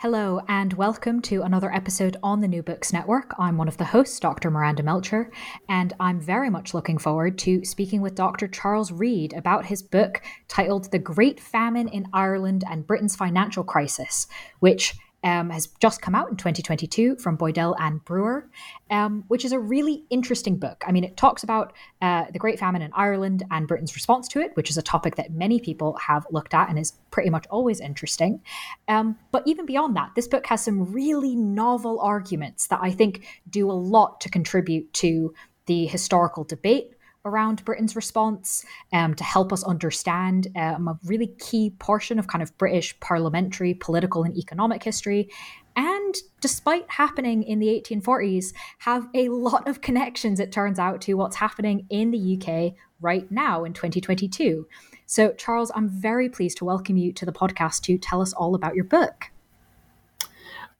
Hello, and welcome to another episode on the New Books Network. I'm one of the hosts, Dr. Miranda Melcher, and I'm very much looking forward to speaking with Dr. Charles Read about his book titled The Great Famine in Ireland and Britain's Financial Crisis, which um, has just come out in 2022 from Boydell and Brewer, um, which is a really interesting book. I mean, it talks about uh, the Great Famine in Ireland and Britain's response to it, which is a topic that many people have looked at and is pretty much always interesting. Um, but even beyond that, this book has some really novel arguments that I think do a lot to contribute to the historical debate around Britain's response um, to help us understand um, a really key portion of kind of British parliamentary, political, and economic history. And despite happening in the 1840s, have a lot of connections, it turns out, to what's happening in the UK right now in 2022. So, Charles, I'm very pleased to welcome you to the podcast to tell us all about your book.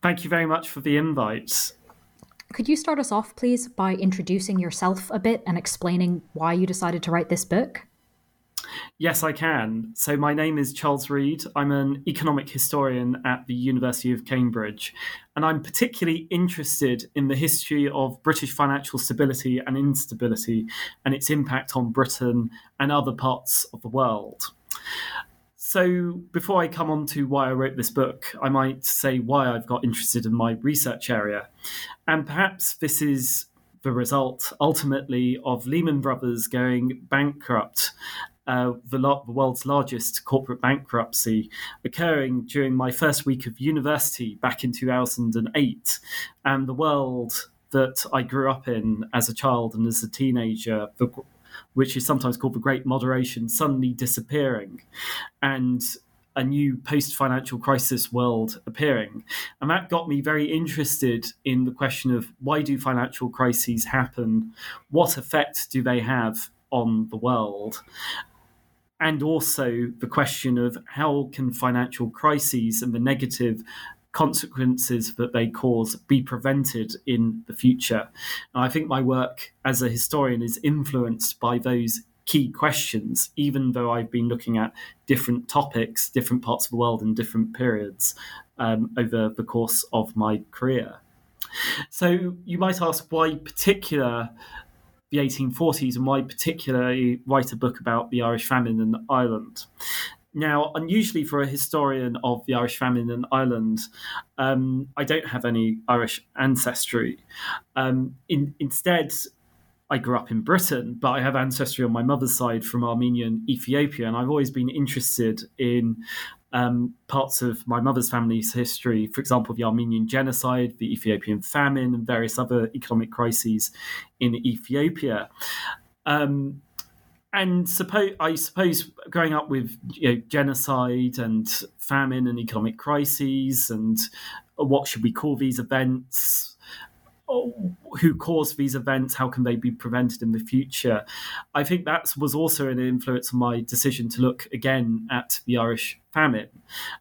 Thank you very much for the invite. Could you start us off, please, by introducing yourself a bit and explaining why you decided to write this book? Yes, I can. So, my name is Charles Read. I'm an economic historian at the University of Cambridge, and I'm particularly interested in the history of British financial stability and instability and its impact on Britain and other parts of the world. So, before I come on to why I wrote this book, I might say why I've got interested in my research area. And perhaps this is the result ultimately of Lehman Brothers going bankrupt, uh, the, the, world's largest corporate bankruptcy, occurring during my first week of university back in 2008. And the world that I grew up in as a child and as a teenager, the which is sometimes called the Great Moderation, suddenly disappearing, and a new post financial crisis world appearing. And that got me very interested in the question of why do financial crises happen? What effect do they have on the world? And also the question of how can financial crises and the negative consequences that they cause be prevented in the future. And I think my work as a historian is influenced by those key questions, even though I've been looking at different topics, different parts of the world in different periods um, over the course of my career. So you might ask why particular the 1840s and why particularly write a book about the Irish famine in Ireland. Now, unusually for a historian of the Irish famine in Ireland, um, I don't have any Irish ancestry. Um, in, instead, I grew up in Britain, but I have ancestry on my mother's side from Armenia and Ethiopia, and I've always been interested in um, parts of my mother's family's history, for example, the Armenian genocide, the Ethiopian famine, and various other economic crises in Ethiopia. Um, and suppose I suppose growing up with you know, genocide and famine and economic crises and what should we call these events? who caused these events, how can they be prevented in the future? I think that was also an influence on my decision to look again at the Irish famine,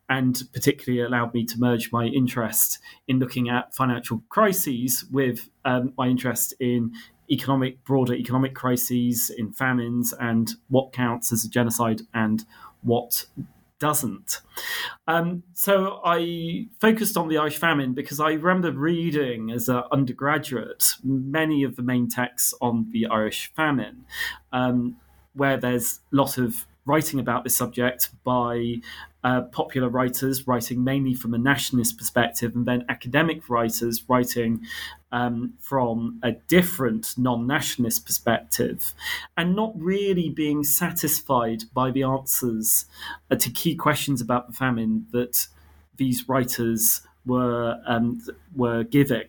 and particularly allowed me to merge my interest in looking at financial crises with um, my interest in economic, broader economic crises, in famines, and what counts as a genocide and what doesn't. Um, so I focused on the Irish famine because I remember reading as an undergraduate many of the main texts on the Irish famine, um, where there's a lot of writing about this subject by uh, popular writers writing mainly from a nationalist perspective, and then academic writers writing um, from a different non nationalist perspective, and not really being satisfied by the answers uh, to key questions about the famine that these writers were um, were giving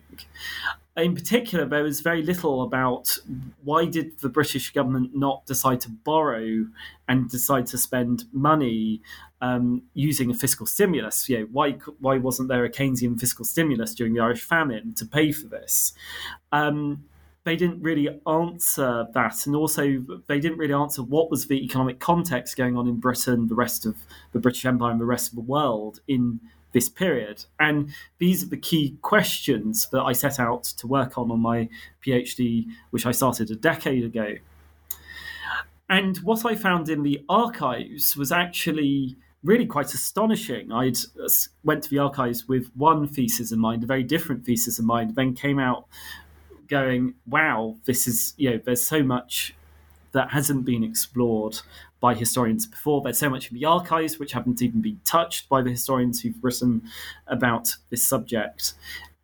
in particular, there was very little about why did the British government not decide to borrow and decide to spend money um, using a fiscal stimulus. You know, why why wasn't there a Keynesian fiscal stimulus during the Irish famine to pay for this? Um, they didn't really answer that, and also they didn't really answer what was the economic context going on in Britain, the rest of the British Empire, and the rest of the world in this period. And these are the key questions that I set out to work on on my PhD, which I started a decade ago. And what I found in the archives was actually really quite astonishing. I uh, went to the archives with one thesis in mind, a very different thesis in mind, then came out going, "Wow, this is you know, there's so much that hasn't been explored by historians before. There's so much in the archives which haven't even been touched by the historians who've written about this subject.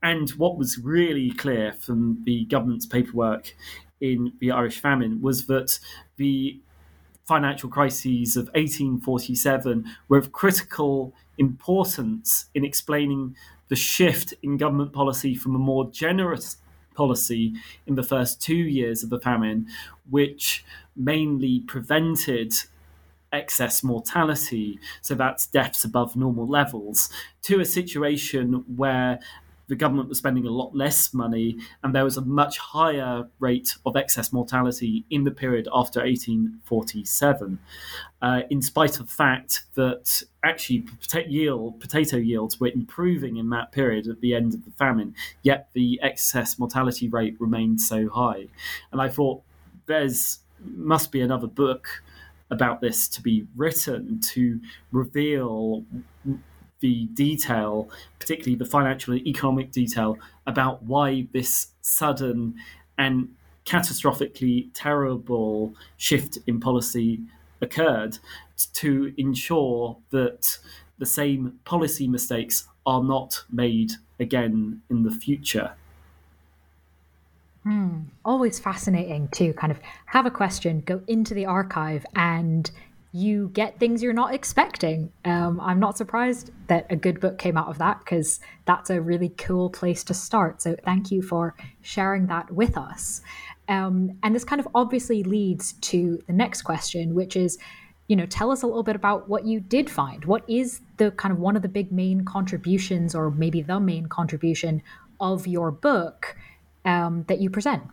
And what was really clear from the government's paperwork in the Irish famine was that the financial crises of 1847 were of critical importance in explaining the shift in government policy from a more generous policy in the first two years of the famine, which mainly prevented excess mortality, so that's deaths above normal levels, to a situation where the government was spending a lot less money and there was a much higher rate of excess mortality in the period after 1847, uh, in spite of the fact that actually potato, yield, potato yields were improving in that period at the end of the famine, yet the excess mortality rate remained so high. And I thought there's must be another book about this to be written to reveal the detail, particularly the financial and economic detail, about why this sudden and catastrophically terrible shift in policy occurred to ensure that the same policy mistakes are not made again in the future. Hmm. Always fascinating to kind of have a question, go into the archive, and you get things you're not expecting. Um, I'm not surprised that a good book came out of that because that's a really cool place to start. So thank you for sharing that with us. Um, and this kind of obviously leads to the next question, which is, you know, tell us a little bit about what you did find. What is the kind of one of the big main contributions, or maybe the main contribution of your book? um, that you present?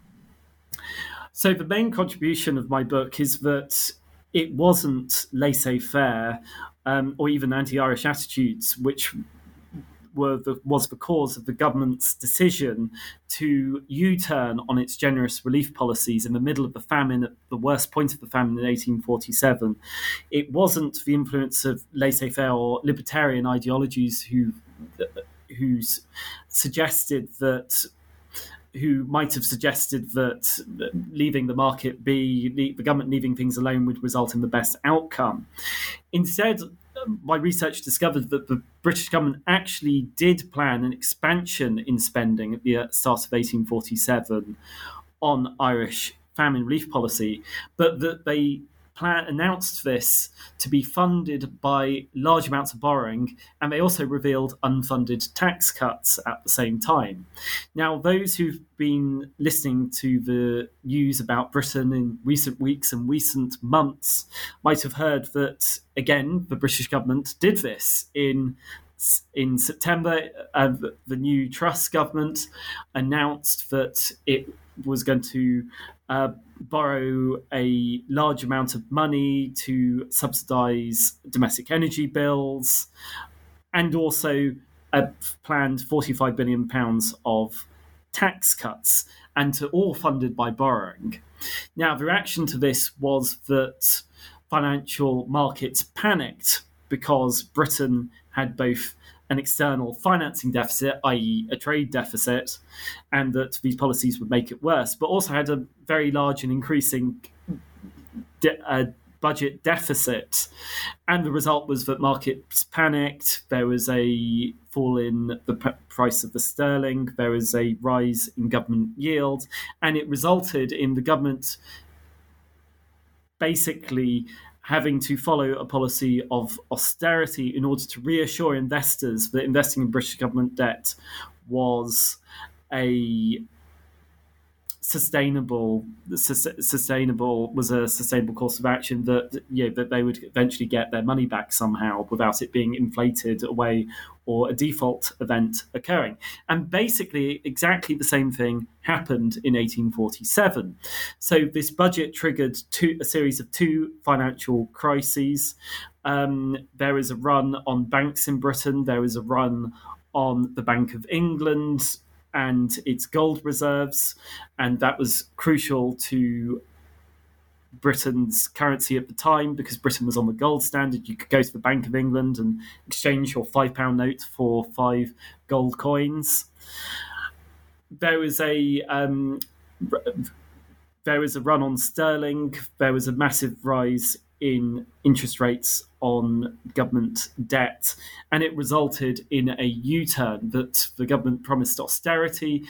So, the main contribution of my book is that it wasn't laissez faire um, or even anti Irish attitudes, which were the, was the cause of the government's decision to U-turn on its generous relief policies in the middle of the famine, at the worst point of the famine in 1847. It wasn't the influence of laissez-faire or libertarian ideologies who who suggested that who might have suggested that leaving the market be, the government leaving things alone would result in the best outcome. Instead, um, my research discovered that the British government actually did plan an expansion in spending at the uh, start of 1847 on Irish famine relief policy, but that they plan announced this to be funded by large amounts of borrowing, and they also revealed unfunded tax cuts at the same time. Now, those who've been listening to the news about Britain in recent weeks and recent months might have heard that, again, the British government did this in in September, uh, the new Truss government announced that it was going to uh, borrow a large amount of money to subsidize domestic energy bills and also a planned 45 billion pounds of tax cuts and to all funded by borrowing. Now, the reaction to this was that financial markets panicked because Britain had both an external financing deficit, i.e., a trade deficit, and that these policies would make it worse, but also had a very large and increasing de- uh, budget deficit. And the result was that markets panicked. There was a fall in the p- price of the sterling. There was a rise in government yield. And it resulted in the government basically having to follow a policy of austerity in order to reassure investors that investing in British government debt was a sustainable sustainable was a sustainable course of action that you know, that they would eventually get their money back somehow without it being inflated away or a default event occurring. And basically exactly the same thing happened in 1847 so this budget triggered two, a series of two financial crises. Um, there is a run on banks in britain. There is a run on the bank of england and its gold reserves, and that was crucial to Britain's currency at the time because Britain was on the gold standard. You could go to the Bank of England and exchange your five pound note for five gold coins. There was a um, there was a run on sterling. There was a massive rise in interest rates on government debt, and it resulted in a U turn that the government promised austerity.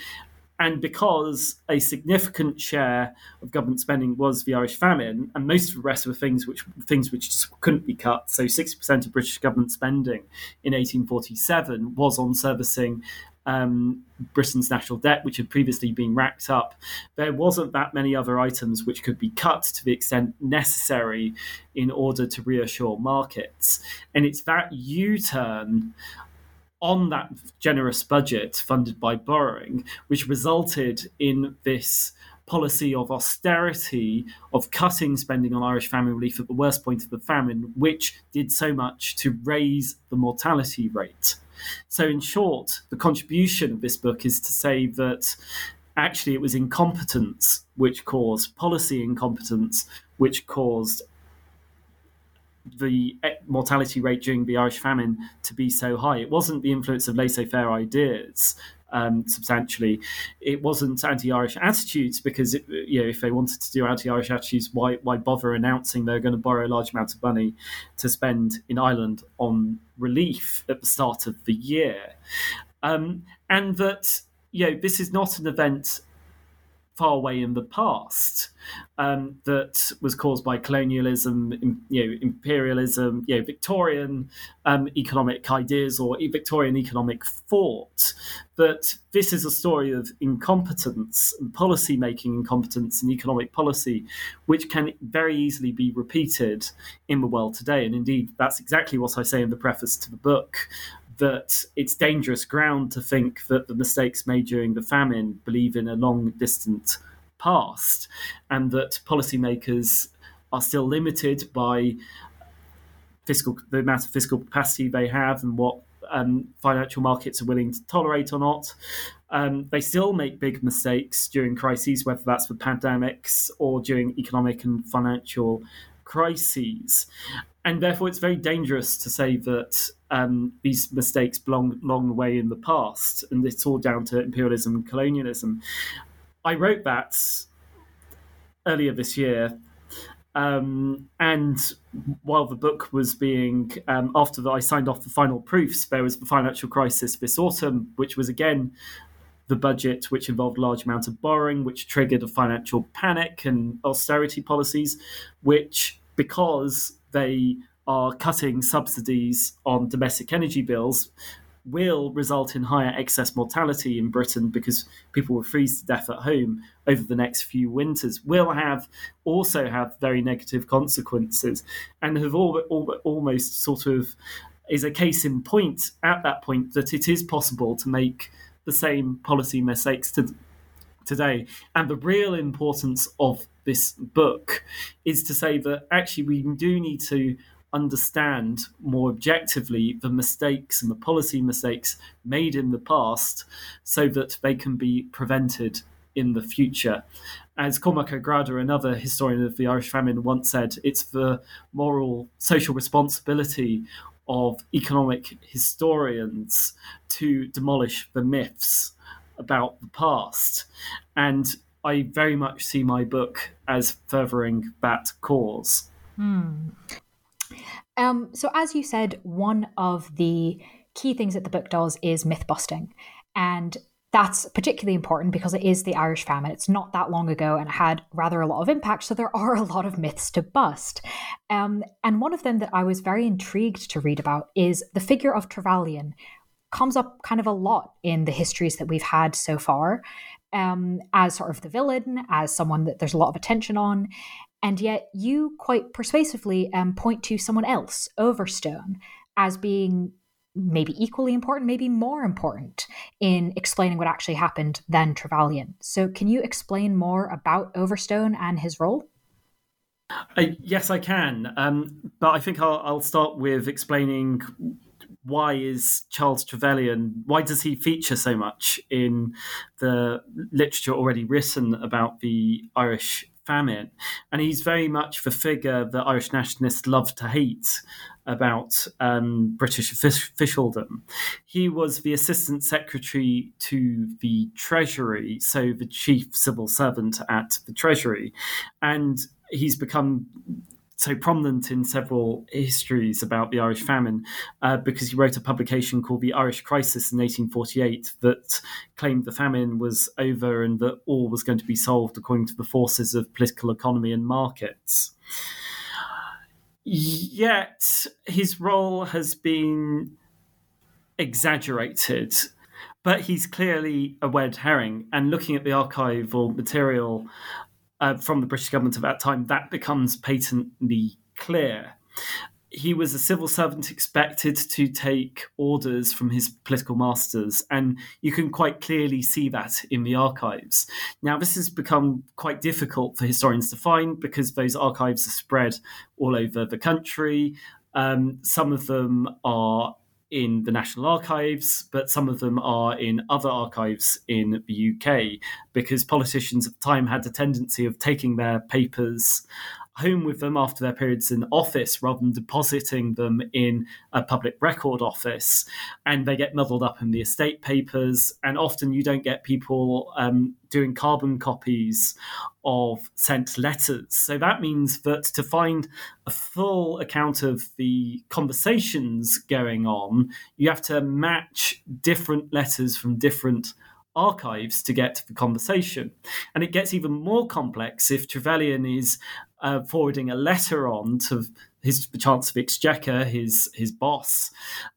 And because a significant share of government spending was the Irish famine, and most of the rest were things which things which just couldn't be cut. So, sixty percent of British government spending in 1847 was on servicing um, Britain's national debt, which had previously been racked up, there wasn't that many other items which could be cut to the extent necessary in order to reassure markets. And it's that U turn on that generous budget funded by borrowing, which resulted in this policy of austerity, of cutting spending on Irish famine relief at the worst point of the famine, which did so much to raise the mortality rate. So, in short, the contribution of this book is to say that actually it was incompetence which caused policy incompetence, which caused the mortality rate during the Irish famine to be so high. It wasn't the influence of laissez faire ideas um, substantially. It wasn't anti-Irish attitudes because it, you know if they wanted to do anti-Irish attitudes, why why bother announcing they're going to borrow a large amount of money to spend in Ireland on relief at the start of the year, um, and that you know this is not an event far away in the past um, that was caused by colonialism, you know, imperialism, you know, Victorian um, economic ideas or Victorian economic thought. But this is a story of incompetence and policy making incompetence and economic policy, which can very easily be repeated in the world today. And indeed, that's exactly what I say in the preface to the book that it's dangerous ground to think that the mistakes made during the famine believe in a long distant past, and that policymakers are still limited by fiscal the amount of fiscal capacity they have and what um, financial markets are willing to tolerate or not. Um, they still make big mistakes during crises, whether that's with pandemics or during economic and financial crises. And therefore, it's very dangerous to say that um, these mistakes belong long way in the past, and it's all down to imperialism and colonialism. I wrote that earlier this year, um, and while the book was being, um, after I signed off the final proofs, there was the financial crisis this autumn, which was again the budget, which involved large amount of borrowing, which triggered a financial panic and austerity policies, which, because they are cutting subsidies on domestic energy bills will result in higher excess mortality in Britain because people will freeze to death at home over the next few winters will have also have very negative consequences and have all, all, almost sort of is a case in point at that point that it is possible to make the same policy mistakes to, today. And the real importance of this book is to say that actually we do need to understand more objectively the mistakes and the policy mistakes made in the past so that they can be prevented in the future. As Cormac O'Grada, another historian of the Irish famine, once said, it's the moral social responsibility of economic historians to demolish the myths about the past. And I very much see my book as furthering that cause. Hmm. Um, so, as you said, one of the key things that the book does is myth busting. And that's particularly important because it is the Irish famine. It's not that long ago and it had rather a lot of impact. So there are a lot of myths to bust. Um, and one of them that I was very intrigued to read about is the figure of Trevelyan. Comes up kind of a lot in the histories that we've had so far um, as sort of the villain, as someone that there's a lot of attention on. And yet you quite persuasively um, point to someone else, Overstone, as being maybe equally important, maybe more important in explaining what actually happened than Trevelyan. So, can you explain more about Overstone and his role? Uh, yes, I can. Um, but I think I'll, I'll, start with explaining why is Charles Trevelyan, why does he feature so much in the literature already written about the Irish famine? And he's very much the figure that Irish nationalists love to hate about um, British officialdom. He was the assistant secretary to the Treasury, so the chief civil servant at the Treasury, and he's become so prominent in several histories about the Irish famine uh, because he wrote a publication called The Irish Crisis in 1848 that claimed the famine was over and that all was going to be solved according to the forces of political economy and markets. Yet his role has been exaggerated, but he's clearly a red herring. And looking at the archival material uh, from the British government at that time, that becomes patently clear he was a civil servant expected to take orders from his political masters, and you can quite clearly see that in the archives. Now, this has become quite difficult for historians to find because those archives are spread all over the country. Um, some of them are in the National Archives, but some of them are in other archives in the UK because politicians at the time had a tendency of taking their papers home with them after their periods in office rather than depositing them in a public record office. And they get muddled up in the estate papers. And often you don't get people um, doing carbon copies of sent letters. So that means that to find a full account of the conversations going on, you have to match different letters from different archives to get the conversation. And it gets even more complex if Trevelyan is uh, forwarding a letter on to his Chancellor of Exchequer, his his boss,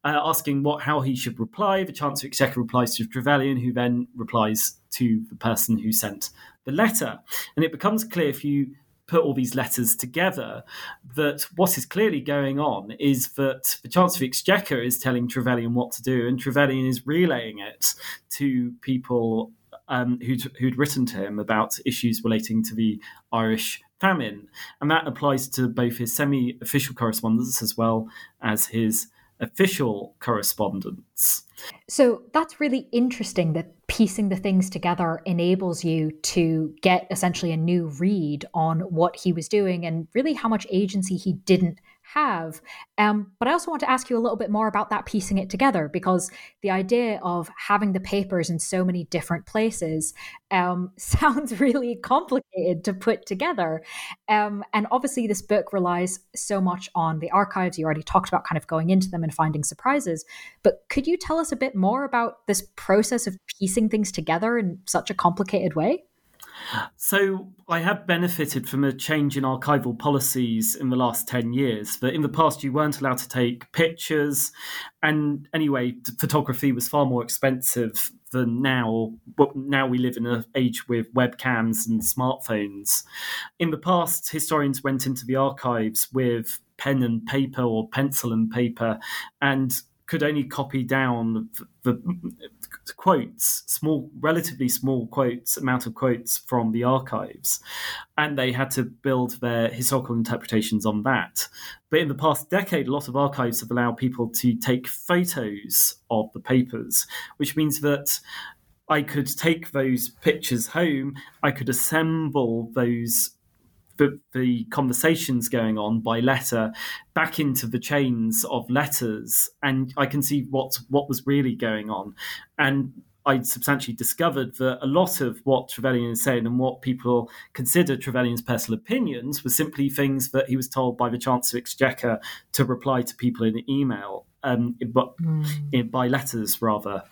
uh, asking what how he should reply. The Chancellor of Exchequer replies to Trevelyan, who then replies to the person who sent the letter. And it becomes clear if you put all these letters together that what is clearly going on is that the Chancellor of Exchequer is telling Trevelyan what to do, and Trevelyan is relaying it to people um, who'd, who'd written to him about issues relating to the Irish famine. And that applies to both his semi official correspondence as well as his official correspondence. So that's really interesting that piecing the things together enables you to get essentially a new read on what he was doing and really how much agency he didn't have. Um, but I also want to ask you a little bit more about that piecing it together because the idea of having the papers in so many different places um, sounds really complicated to put together. Um, and obviously, this book relies so much on the archives. You already talked about kind of going into them and finding surprises. But could you tell us a bit more about this process of piecing things together in such a complicated way? So I have benefited from a change in archival policies in the last 10 years. That in the past you weren't allowed to take pictures, and anyway, photography was far more expensive than now. But now we live in an age with webcams and smartphones. In the past, historians went into the archives with pen and paper or pencil and paper and could only copy down the, the quotes, small, relatively small quotes, amount of quotes from the archives, and they had to build their historical interpretations on that. But in the past decade, a lot of archives have allowed people to take photos of the papers, which means that I could take those pictures home, I could assemble those the, the conversations going on by letter back into the chains of letters, and I can see what what was really going on. And I substantially discovered that a lot of what Trevelyan is saying and what people consider Trevelyan's personal opinions were simply things that he was told by the Chancellor Exchequer to reply to people in email, um, but mm. in, by letters rather.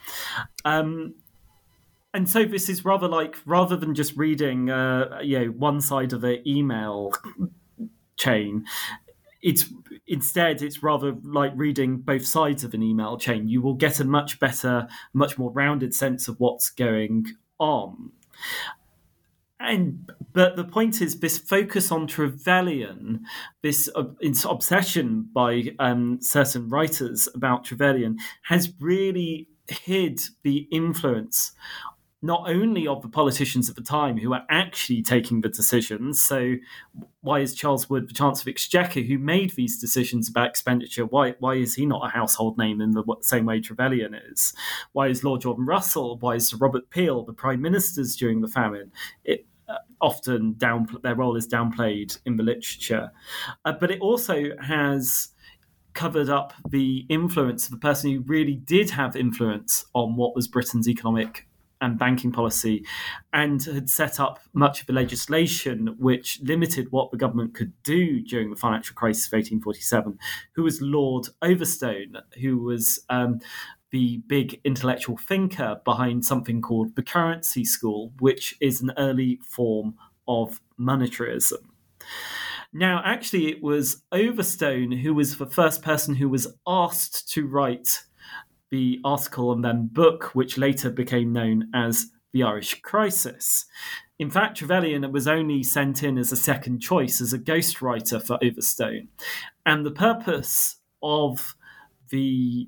Um, and so this is rather like rather than just reading uh, you know one side of the email chain it's instead it's rather like reading both sides of an email chain. You will get a much better much more rounded sense of what's going on. And but the point is this focus on Trevelyan, this uh, obsession by um, certain writers about Trevelyan, has really hid the influence not only of the politicians at the time who are actually taking the decisions. So, why is Charles Wood, the Chancellor of Exchequer, who made these decisions about expenditure, why why is he not a household name in the same way Trevelyan is? Why is Lord John Russell? Why is Robert Peel, the prime ministers during the famine? It, uh, often down their role is downplayed in the literature, uh, but it also has covered up the influence of the person who really did have influence on what was Britain's economic and banking policy and had set up much of the legislation which limited what the government could do during the financial crisis of 1847, who was Lord Overstone, who was um, the big intellectual thinker behind something called the currency school, which is an early form of monetarism. Now, actually, it was Overstone who was the first person who was asked to write the article and then book, which later became known as the Irish Crisis. In fact, Trevelyan was only sent in as a second choice as a ghostwriter for Overstone. And the purpose of the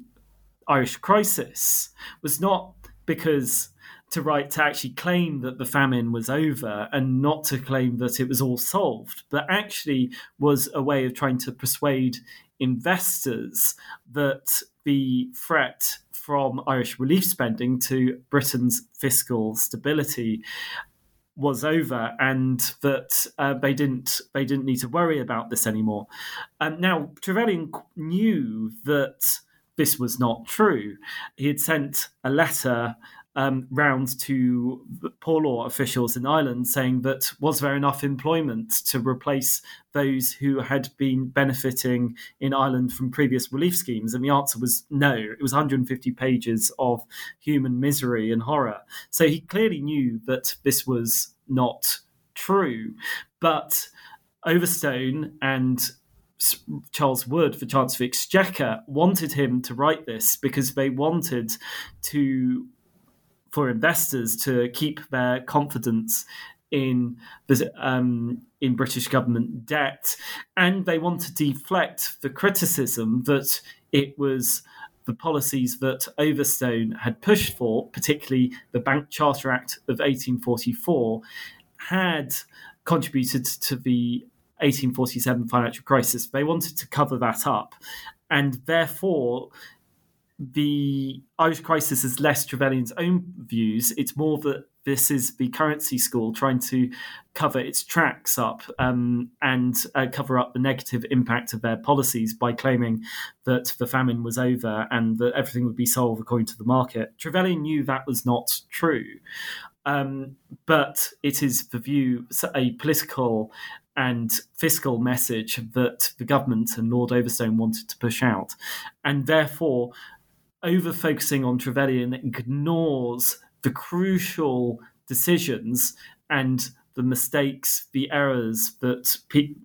Irish Crisis was not because to write to actually claim that the famine was over and not to claim that it was all solved, but actually was a way of trying to persuade investors that the threat from Irish relief spending to Britain's fiscal stability was over and that uh, they didn't they didn't need to worry about this anymore. Um, now Trevelyan knew that this was not true. He had sent a letter um, round to poor law officials in Ireland saying that was there enough employment to replace those who had been benefiting in Ireland from previous relief schemes? And the answer was no. It was 150 pages of human misery and horror. So he clearly knew that this was not true. But Overstone and Charles Wood, the Chancellor Exchequer, wanted him to write this because they wanted to for investors to keep their confidence in the, um, in British government debt, and they want to deflect the criticism that it was the policies that Overstone had pushed for, particularly the Bank Charter Act of 1844, had contributed to the 1847 financial crisis. They wanted to cover that up, and therefore the Irish crisis is less Trevelyan's own views. It's more that this is the currency school trying to cover its tracks up um, and uh, cover up the negative impact of their policies by claiming that the famine was over and that everything would be solved according to the market. Trevelyan knew that was not true. Um, but it is the view, a political and fiscal message that the government and Lord Overstone wanted to push out. And therefore, over focusing on Trevelyan ignores the crucial decisions and the mistakes, the errors that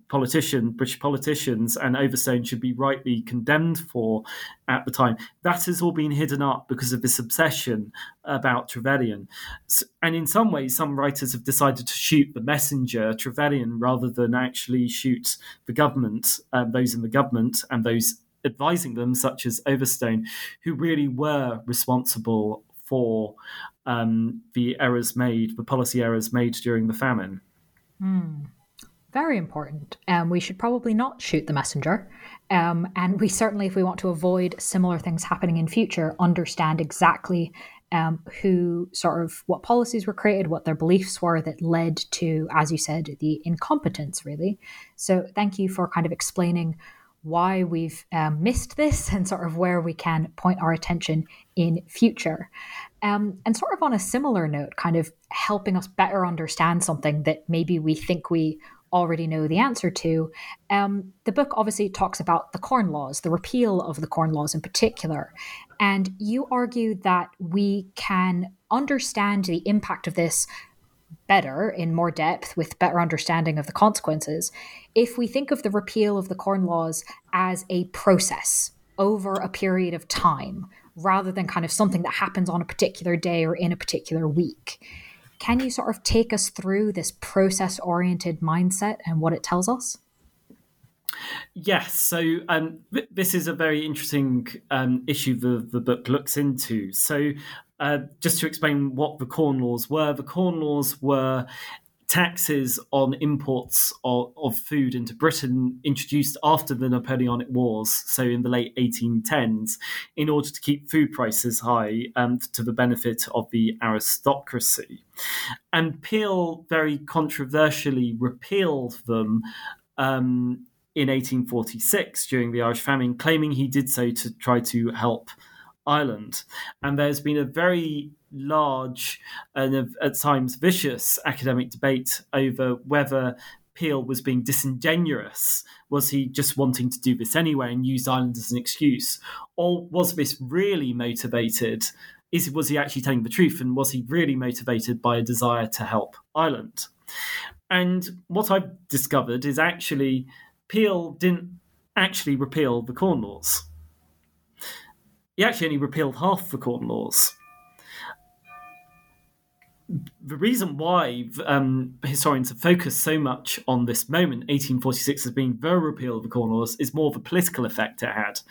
politician, British politicians and Overstone should be rightly condemned for at the time. That has all been hidden up because of this obsession about Trevelyan. And in some ways, some writers have decided to shoot the messenger, Trevelyan, rather than actually shoot the government, uh, those in the government and those advising them, such as Overstone, who really were responsible for um, the errors made, the policy errors made during the famine. Mm. Very important. Um, we should probably not shoot the messenger. Um, and we certainly, if we want to avoid similar things happening in future, understand exactly um, who sort of what policies were created, what their beliefs were that led to, as you said, the incompetence, really. So thank you for kind of explaining why we've um, missed this and sort of where we can point our attention in future. Um, and sort of on a similar note, kind of helping us better understand something that maybe we think we already know the answer to. Um, the book obviously talks about the Corn Laws, the repeal of the Corn Laws in particular. And you argue that we can understand the impact of this better in more depth with better understanding of the consequences if we think of the repeal of the corn laws as a process over a period of time rather than kind of something that happens on a particular day or in a particular week. Can you sort of take us through this process oriented mindset and what it tells us Yes, so um, th- this is a very interesting um, issue the, the book looks into. So, uh, just to explain what the Corn Laws were, the Corn Laws were taxes on imports of, of, food into Britain introduced after the Napoleonic Wars, so in the late 1810s, in order to keep food prices high and to the benefit of the aristocracy. And Peel very controversially repealed them. Um, in 1846 during the Irish famine, claiming he did so to try to help Ireland. And there's been a very large and at times vicious academic debate over whether Peel was being disingenuous. Was he just wanting to do this anyway and use Ireland as an excuse? Or was this really motivated? Is was he actually telling the truth and was he really motivated by a desire to help Ireland? And what I've discovered is actually Peel didn't actually repeal the Corn Laws he actually only repealed half the Corn Laws. The reason why um, historians have focused so much on this moment, 1846, as being the repeal of the Corn Laws, is more the political effect it had.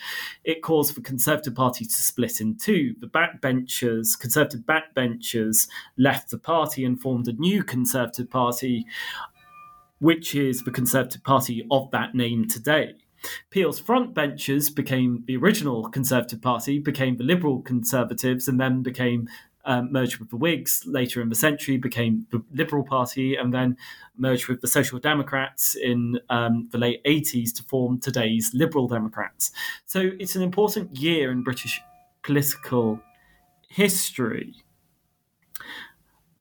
It caused the Conservative Party to split in two. The backbenchers, Conservative backbenchers, left the party and formed a new Conservative Party, which is the Conservative Party of that name today. Peel's frontbenchers became the original Conservative Party, became the Liberal Conservatives, and then became um, merged with the Whigs later in the century, became the Liberal Party, and then merged with the Social Democrats in um, the late 80s to form today's Liberal Democrats. So it's an important year in British political history.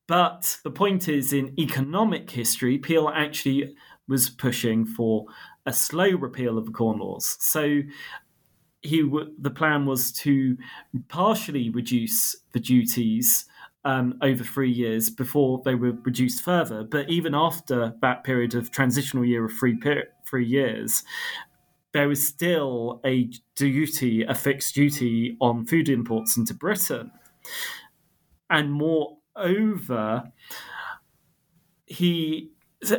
But the point is, in economic history, Peel actually was pushing for a slow repeal of the Corn Laws. So he the plan was to partially reduce the duties um, over three years before they were reduced further. But even after that period of transitional year of three per- three years, there was still a duty, a fixed duty on food imports into Britain, and moreover, he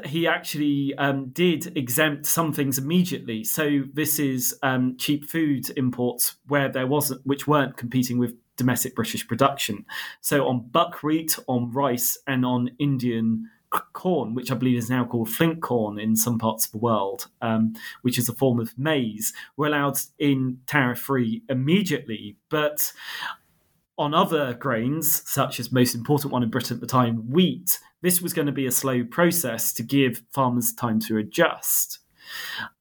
he actually um, did exempt some things immediately. So this is um, cheap food imports where there wasn't, which weren't competing with domestic British production. So on buckwheat, on rice, and on Indian corn, which I believe is now called flint corn in some parts of the world, um, which is a form of maize, were allowed in tariff free immediately. But on other grains, such as most important one in Britain at the time, wheat, this was going to be a slow process to give farmers time to adjust.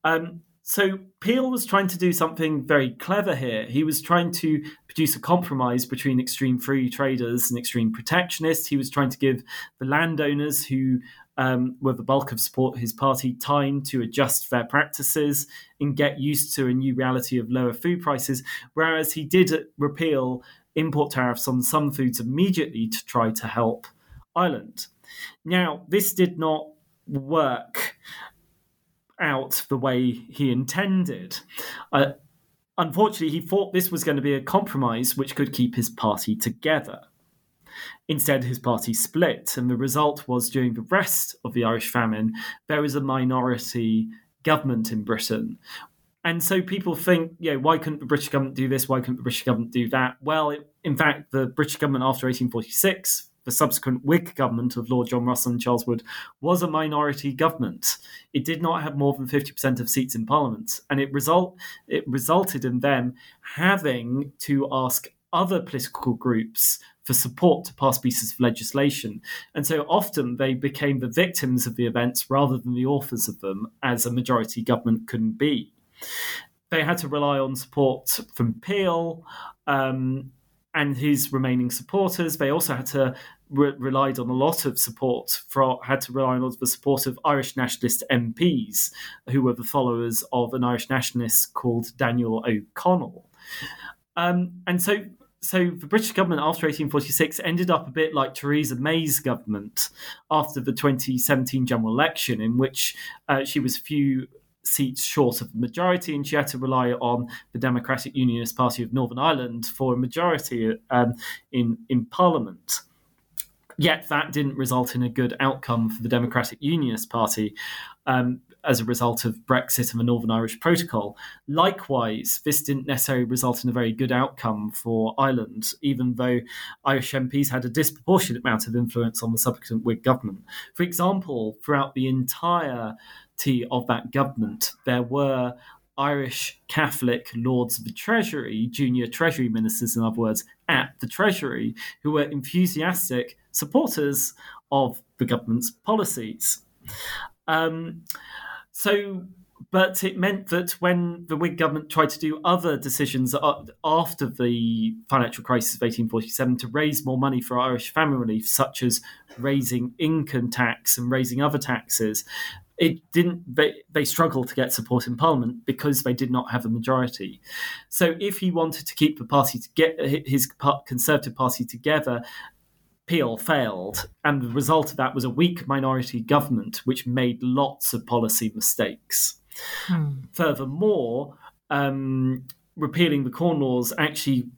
Um, so Peel was trying to do something very clever here. He was trying to produce a compromise between extreme free traders and extreme protectionists. He was trying to give the landowners who um, were the bulk of support his party time to adjust their practices and get used to a new reality of lower food prices. Whereas he did repeal import tariffs on some foods immediately to try to help Ireland. Now, this did not work out the way he intended. Uh, unfortunately, he thought this was going to be a compromise which could keep his party together. Instead, his party split, and the result was during the rest of the Irish famine, there was a minority government in Britain. And so people think, yeah, why couldn't the British government do this? Why couldn't the British government do that? Well, it, in fact, the British government after 1846 the subsequent Whig government of Lord John Russell and Charles Wood was a minority government. It did not have more than 50% of seats in Parliament, and it result it resulted in them having to ask other political groups for support to pass pieces of legislation. And so often they became the victims of the events rather than the authors of them, as a majority government couldn't be. They had to rely on support from Peel um, and his remaining supporters. They also had to re- relied on a lot of support for had to rely on the support of Irish nationalist MPs who were the followers of an Irish nationalist called Daniel O'Connell. Um, and so so the British government after 1846 ended up a bit like Theresa May's government after the 2017 general election, in which uh, she was few seats short of the majority, and she had to rely on the Democratic Unionist Party of Northern Ireland for a majority um, in in Parliament. Yet that didn't result in a good outcome for the Democratic Unionist Party um, as a result of Brexit and the Northern Irish Protocol. Likewise, this didn't necessarily result in a very good outcome for Ireland, even though Irish MPs had a disproportionate amount of influence on the subsequent Whig government. For example, throughout the entirety of that government, there were Irish Catholic Lords of the Treasury, junior Treasury ministers, in other words, at the Treasury, who were enthusiastic supporters of the government's policies. Um, so, but it meant that when the Whig government tried to do other decisions after the financial crisis of 1847 to raise more money for Irish famine relief, such as raising income tax and raising other taxes, it didn't they, they struggled to get support in parliament because they did not have a majority. So if he wanted to keep the party to get his conservative party together Peel failed, and the result of that was a weak minority government which made lots of policy mistakes. Hmm. Furthermore, um, repealing the Corn Laws actually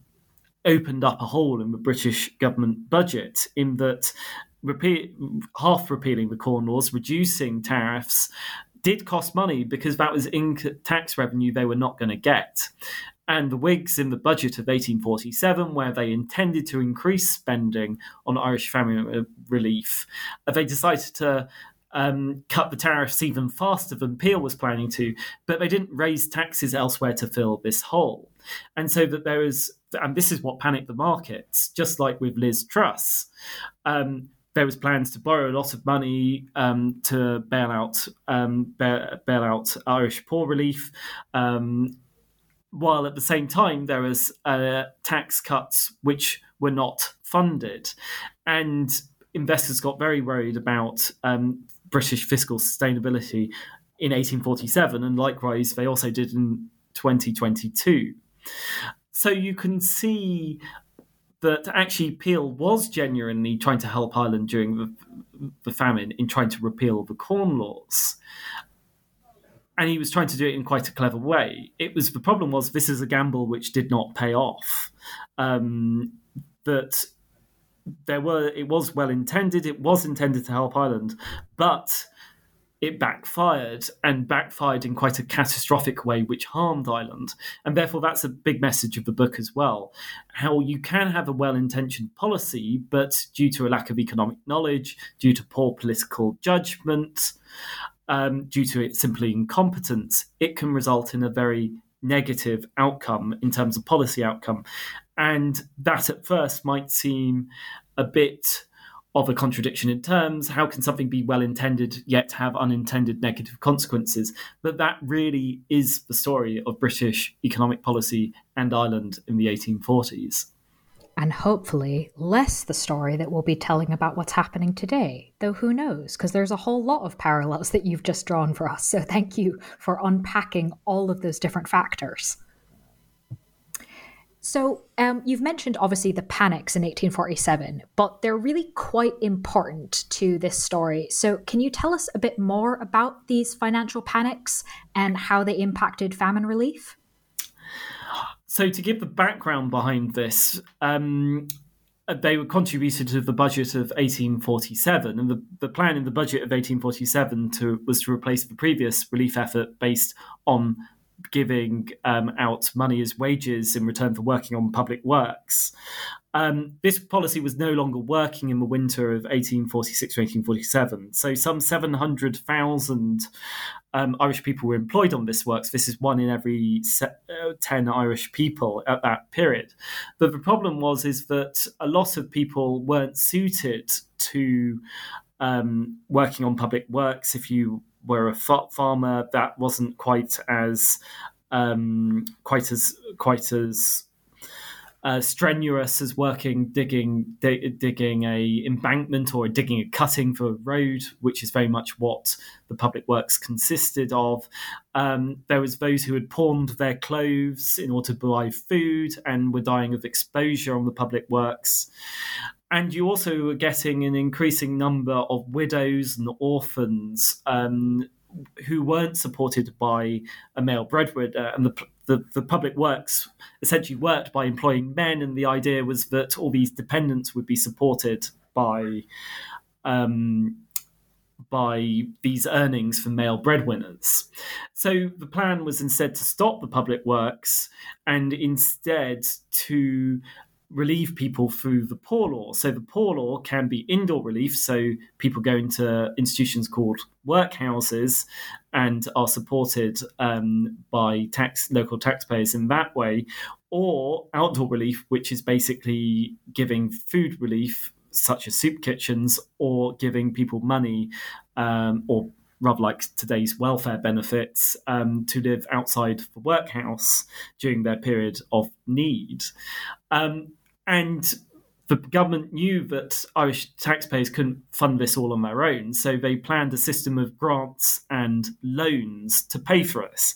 opened up a hole in the British government budget in that repeat, half repealing the Corn Laws, reducing tariffs, did cost money because that was in tax revenue they were not going to get. And the Whigs in the budget of 1847, where they intended to increase spending on Irish famine relief, uh, they decided to um, cut the tariffs even faster than Peel was planning to, but they didn't raise taxes elsewhere to fill this hole. And so that there is, and this is what panicked the markets, just like with Liz Truss. Um, there was plans to borrow a lot of money um, to bail out um, bail, bail, out Irish poor relief, um, while at the same time there was uh, tax cuts which were not funded, and investors got very worried about um, British fiscal sustainability in 1847, and likewise they also did in 2022. So you can see that actually Peel was genuinely trying to help Ireland during the, the famine in trying to repeal the Corn Laws. And he was trying to do it in quite a clever way. It was the problem was this is a gamble which did not pay off. Um, there were it was well intended, it was intended to help Ireland, but it backfired and backfired in quite a catastrophic way, which harmed Ireland. And therefore, that's a big message of the book as well. How you can have a well intentioned policy, but due to a lack of economic knowledge, due to poor political judgment, um, due to it simply incompetence, it can result in a very negative outcome in terms of policy outcome. And that at first might seem a bit of a contradiction in terms. How can something be well intended yet have unintended negative consequences? But that really is the story of British economic policy and Ireland in the 1840s. And hopefully, less the story that we'll be telling about what's happening today. Though who knows, because there's a whole lot of parallels that you've just drawn for us. So thank you for unpacking all of those different factors. So, um, you've mentioned obviously the panics in 1847, but they're really quite important to this story. So, can you tell us a bit more about these financial panics and how they impacted famine relief? So, to give the background behind this, um, they were contributed to the budget of 1847, and the, the plan in the budget of 1847 to, was to replace the previous relief effort based on giving um, out money as wages in return for working on public works. Um, this policy was no longer working in the winter of 1846 to 1847. So, some 700,000 um, Irish people were employed on this works. This is one in every se- uh, 10 Irish people at that period. But the problem was is that a lot of people weren't suited to um, working on public works. If you were a farmer, that wasn't quite as um, quite as quite as uh, strenuous as working digging digging a embankment or digging a cutting for a road, which is very much what the public works consisted of. Um, there was those who had pawned their clothes in order to buy food and were dying of exposure on the public works. And you also were getting an increasing number of widows and orphans um, who weren't supported by a male breadwinner, and the the, the public works essentially worked by employing men, and the idea was that all these dependents would be supported by um, by these earnings from male breadwinners. So the plan was instead to stop the public works and instead to relieve people through the poor law. So the poor law can be indoor relief, so people go into institutions called workhouses and are supported um, by tax local taxpayers in that way, or outdoor relief, which is basically giving food relief such as soup kitchens or giving people money um, or rather like today's welfare benefits um, to live outside the workhouse during their period of need. Um, and the government knew that Irish taxpayers couldn't fund this all on their own, so they planned a system of grants and loans to pay for this.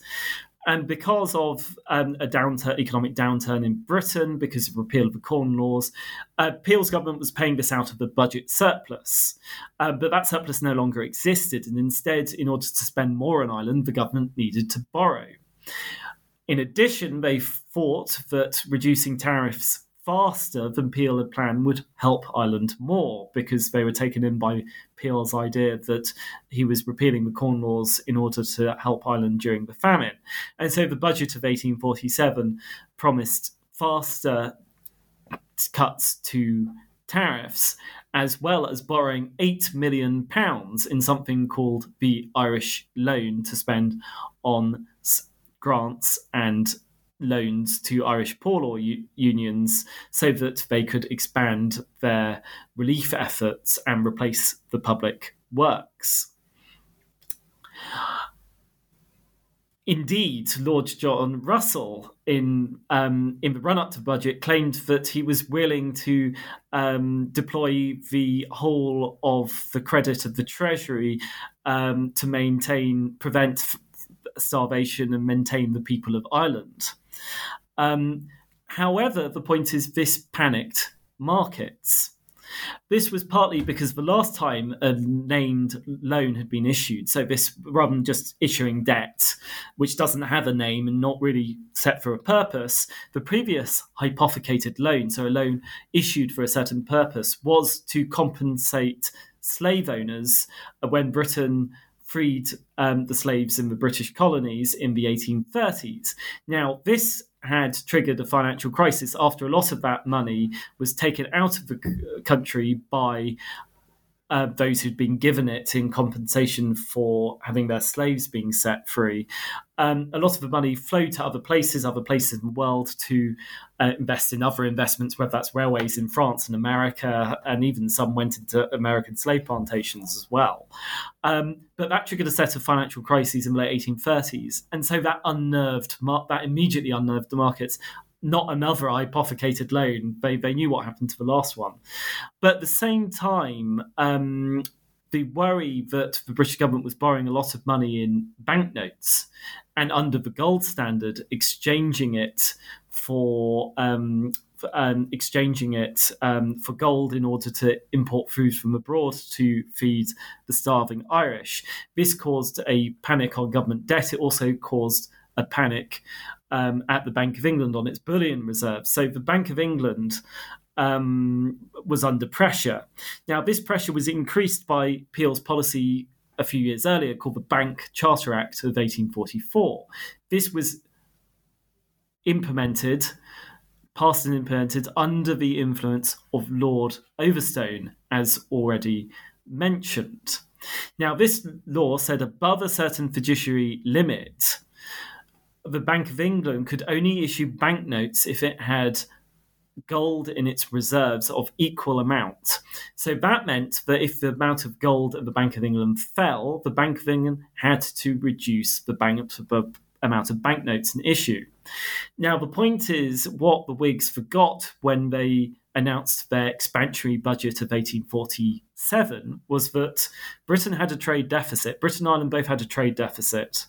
And because of um, a downturn, economic downturn in Britain, because of repeal of the Corn Laws, uh, Peel's government was paying this out of the budget surplus. Uh, but that surplus no longer existed, and instead, in order to spend more on Ireland, the government needed to borrow. In addition, they thought that reducing tariffs faster than Peel had planned would help Ireland more because they were taken in by Peel's idea that he was repealing the Corn Laws in order to help Ireland during the famine. And so the budget of 1847 promised faster cuts to tariffs as well as borrowing 8 million pounds in something called the Irish loan to spend on grants and loans to Irish poor law u- unions so that they could expand their relief efforts and replace the public works. Indeed, Lord John Russell, in um, in the run up to budget, claimed that he was willing to um, deploy the whole of the credit of the Treasury um, to maintain, prevent starvation, and maintain the people of Ireland. Um, however, the point is this panicked markets. This was partly because the last time a named loan had been issued, so this rather than just issuing debt, which doesn't have a name and not really set for a purpose, the previous hypothecated loan, so a loan issued for a certain purpose, was to compensate slave owners when Britain freed um, the slaves in the British colonies in the 1830s. Now, this had triggered a financial crisis after a lot of that money was taken out of the country by uh, those who'd been given it in compensation for having their slaves being set free. Um, a lot of the money flowed to other places, other places in the world to uh, invest in other investments, whether that's railways in France and America, and even some went into American slave plantations as well. Um, but that triggered a set of financial crises in the late 1830s, and so that unnerved, that immediately unnerved the markets not another hypothecated loan. They, they knew what happened to the last one. But at the same time, um, the worry that the British government was borrowing a lot of money in banknotes and under the gold standard, exchanging it for um, um, exchanging it um, for gold in order to import food from abroad to feed the starving Irish. This caused a panic on government debt. It also caused a panic um, at the Bank of England on its bullion reserves. So the Bank of England um, was under pressure. Now, this pressure was increased by Peel's policy a few years earlier called the Bank Charter Act of 1844. This was implemented passed and implemented under the influence of Lord Overstone, as already mentioned. Now, this law said above a certain fiduciary limit, the Bank of England could only issue banknotes if it had gold in its reserves of equal amount. So that meant that if the amount of gold at the Bank of England fell, the Bank of England had to reduce the, bank, the amount of banknotes in issue. Now, the point is what the Whigs forgot when they announced their expansionary budget of 1847 was that Britain had a trade deficit. Britain and Ireland both had a trade deficit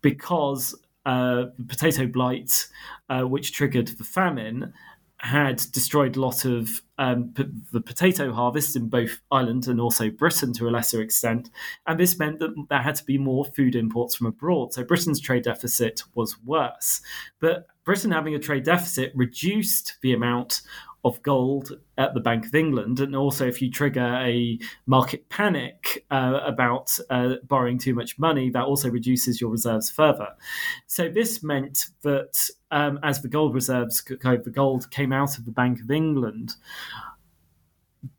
because uh, the potato blight, uh, which triggered the famine, had destroyed a lot of um, p- the potato harvest in both Ireland and also Britain to a lesser extent. And this meant that there had to be more food imports from abroad. So Britain's trade deficit was worse. But Britain having a trade deficit reduced the amount of gold at the Bank of England. And also, if you trigger a market panic uh, about uh, borrowing too much money, that also reduces your reserves further. So, this meant that um, as the gold reserves, the gold came out of the Bank of England,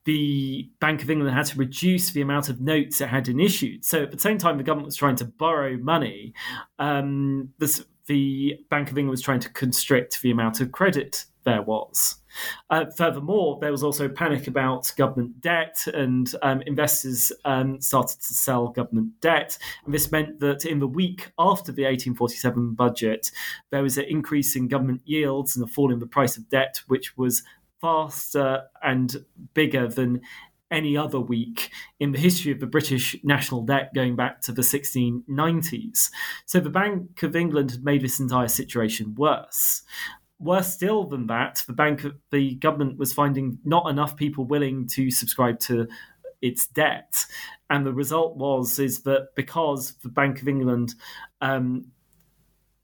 the Bank of England had to reduce the amount of notes it had in issued. So at the same time, the government was trying to borrow money. Um, this, the Bank of England was trying to constrict the amount of credit there was. Uh, furthermore, there was also panic about government debt, and um, investors um, started to sell government debt. And this meant that in the week after the 1847 budget, there was an increase in government yields and a fall in the price of debt, which was faster and bigger than any other week in the history of the British national debt going back to the 1690s. So the Bank of England had made this entire situation worse worse still than that, the bank, the government was finding not enough people willing to subscribe to its debt, and the result was is that because the Bank of England. Um,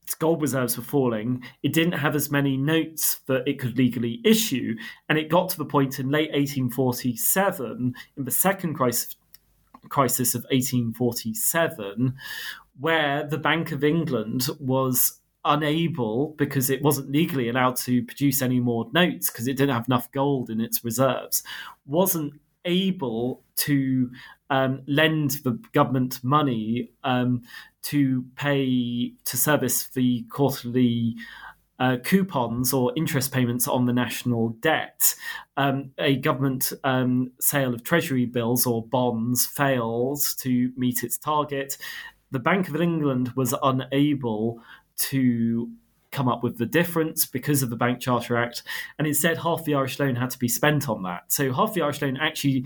its gold reserves were falling. It didn't have as many notes that it could legally issue, and it got to the point in late 1847, in the second crisis, crisis of 1847, where the Bank of England was unable because it wasn't legally allowed to produce any more notes because it didn't have enough gold in its reserves wasn't able to um, lend the government money um, to pay to service the quarterly uh, coupons or interest payments on the national debt. Um, a government um, sale of treasury bills or bonds fails to meet its target. The Bank of England was unable to come up with the difference because of the Bank Charter Act, and instead half the Irish loan had to be spent on that. So half the Irish loan actually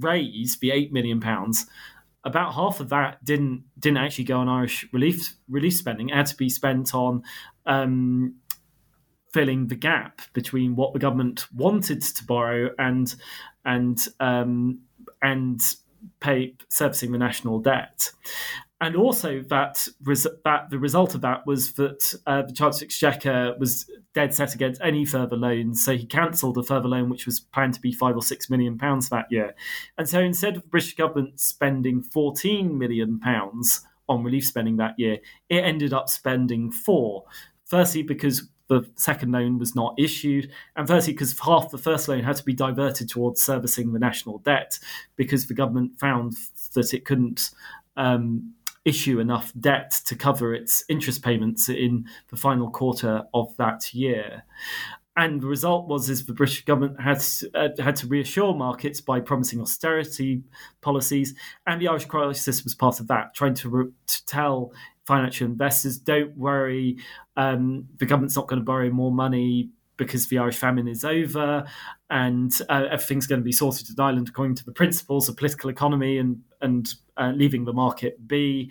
raised the eight million pounds. About half of that didn't didn't actually go on Irish relief relief spending. It had to be spent on um, filling the gap between what the government wanted to borrow and and um, and pay servicing the national debt and also that res- that the result of that was that uh, the Chancellor Exchequer was dead set against any further loans, so he cancelled a further loan which was planned to be five or six million pounds that year, and so instead of the British government spending fourteen million pounds on relief spending that year, it ended up spending four. Firstly, because the second loan was not issued, and firstly because half the first loan had to be diverted towards servicing the national debt because the government found that it couldn't. Um, issue enough debt to cover its interest payments in the final quarter of that year. And the result was is the British government had uh, had to reassure markets by promising austerity policies, and the Irish crisis was part of that, trying to, re- to tell financial investors, "Don't worry, um, the government's not going to borrow more money because the Irish famine is over and uh, everything's going to be sorted in Ireland according to the principles of political economy and and uh, leaving the market be.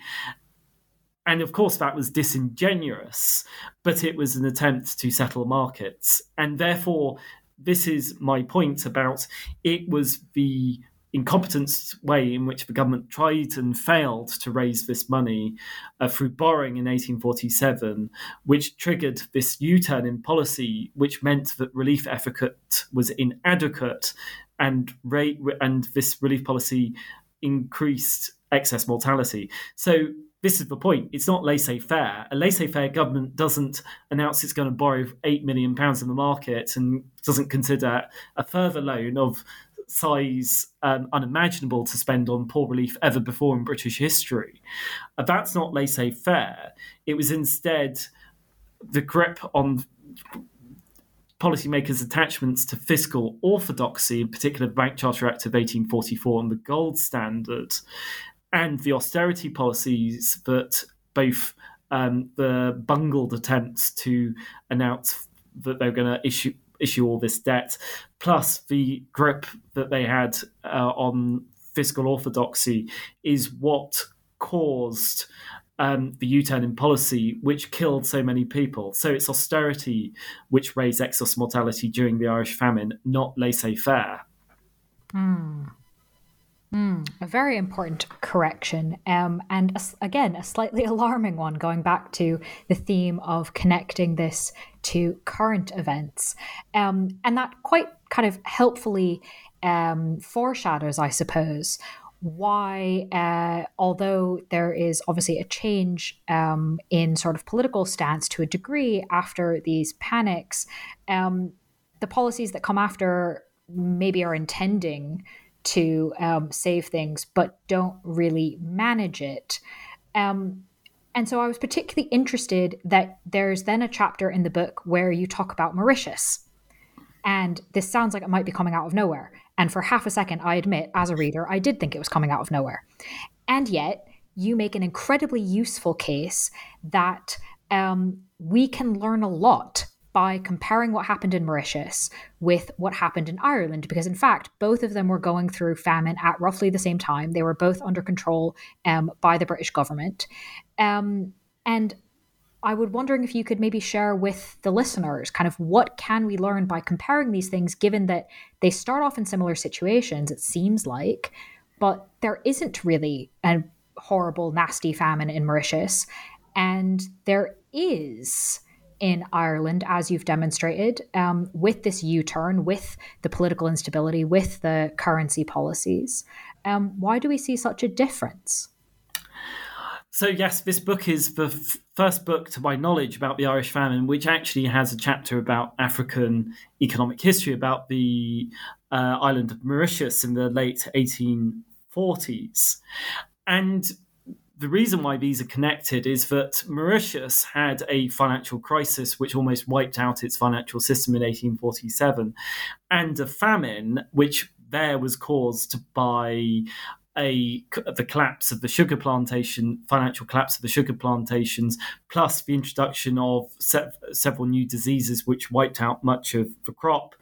And of course, that was disingenuous, but it was an attempt to settle markets. And therefore, this is my point about it was the incompetent way in which the government tried and failed to raise this money uh, through borrowing in 1847, which triggered this U turn in policy, which meant that relief effort was inadequate, and rate and this relief policy increased excess mortality. So this is the point. It's not laissez-faire. A laissez-faire government doesn't announce it's going to borrow eight million pounds in the market and doesn't consider a further loan of size um, unimaginable to spend on poor relief ever before in British history. Uh, that's not laissez-faire. It was instead the grip on policymakers' attachments to fiscal orthodoxy, in particular the Bank Charter Act of 1844 and the gold standard, and the austerity policies that both um, the bungled attempts to announce that they're going to issue issue all this debt, plus the grip that they had uh, on fiscal orthodoxy, is what caused um, the U-turn in policy, which killed so many people. So it's austerity which raised excess mortality during the Irish famine, not laissez-faire. Mm. Mm, a very important correction, um, and a, again, a slightly alarming one, going back to the theme of connecting this to current events. Um, and that quite kind of helpfully um, foreshadows, I suppose, why, uh, although there is obviously a change um, in sort of political stance to a degree after these panics, um, the policies that come after maybe are intending to um, save things, but don't really manage it. Um, and so I was particularly interested that there's then a chapter in the book where you talk about Mauritius. And this sounds like it might be coming out of nowhere. And for half a second, I admit, as a reader, I did think it was coming out of nowhere. And yet, you make an incredibly useful case that um, we can learn a lot by comparing what happened in Mauritius with what happened in Ireland, because in fact, both of them were going through famine at roughly the same time. They were both under control um, by the British government. Um, and I would wondering if you could maybe share with the listeners kind of what can we learn by comparing these things, given that they start off in similar situations, it seems like, but there isn't really a horrible, nasty famine in Mauritius. And there is in Ireland, as you've demonstrated, um, with this U turn, with the political instability, with the currency policies. Um, why do we see such a difference? So, yes, this book is the f- first book, to my knowledge, about the Irish famine, which actually has a chapter about African economic history, about the uh, island of Mauritius in the late 1840s. And the reason why these are connected is that Mauritius had a financial crisis which almost wiped out its financial system in 1847, and a famine which there was caused by a the collapse of the sugar plantation, financial collapse of the sugar plantations, plus the introduction of se- several new diseases which wiped out much of the crop.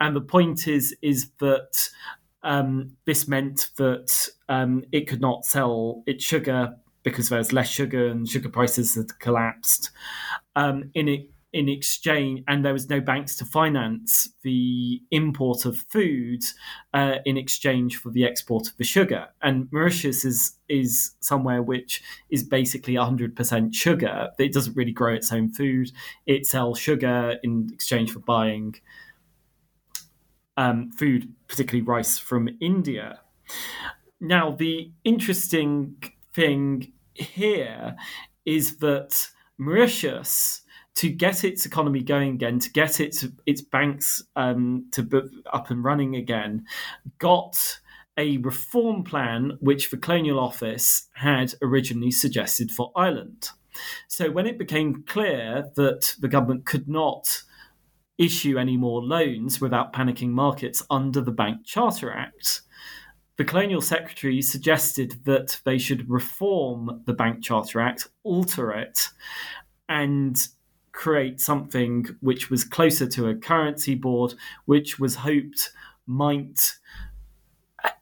And the point is is that um, this meant that um, it could not sell its sugar because there was less sugar and sugar prices had collapsed. Um, in it, in exchange, and there was no banks to finance the import of food uh, in exchange for the export of the sugar. And Mauritius is is somewhere which is basically 100% sugar. It doesn't really grow its own food. It sells sugar in exchange for buying um, food, particularly rice from India. Now, the interesting thing here is that Mauritius, to get its economy going again, to get its its banks um, to be up and running again, got a reform plan which the Colonial Office had originally suggested for Ireland. So when it became clear that the government could not issue any more loans without panicking markets under the Bank Charter Act, the Colonial Secretary suggested that they should reform the Bank Charter Act, alter it, and create something which was closer to a currency board, which was hoped might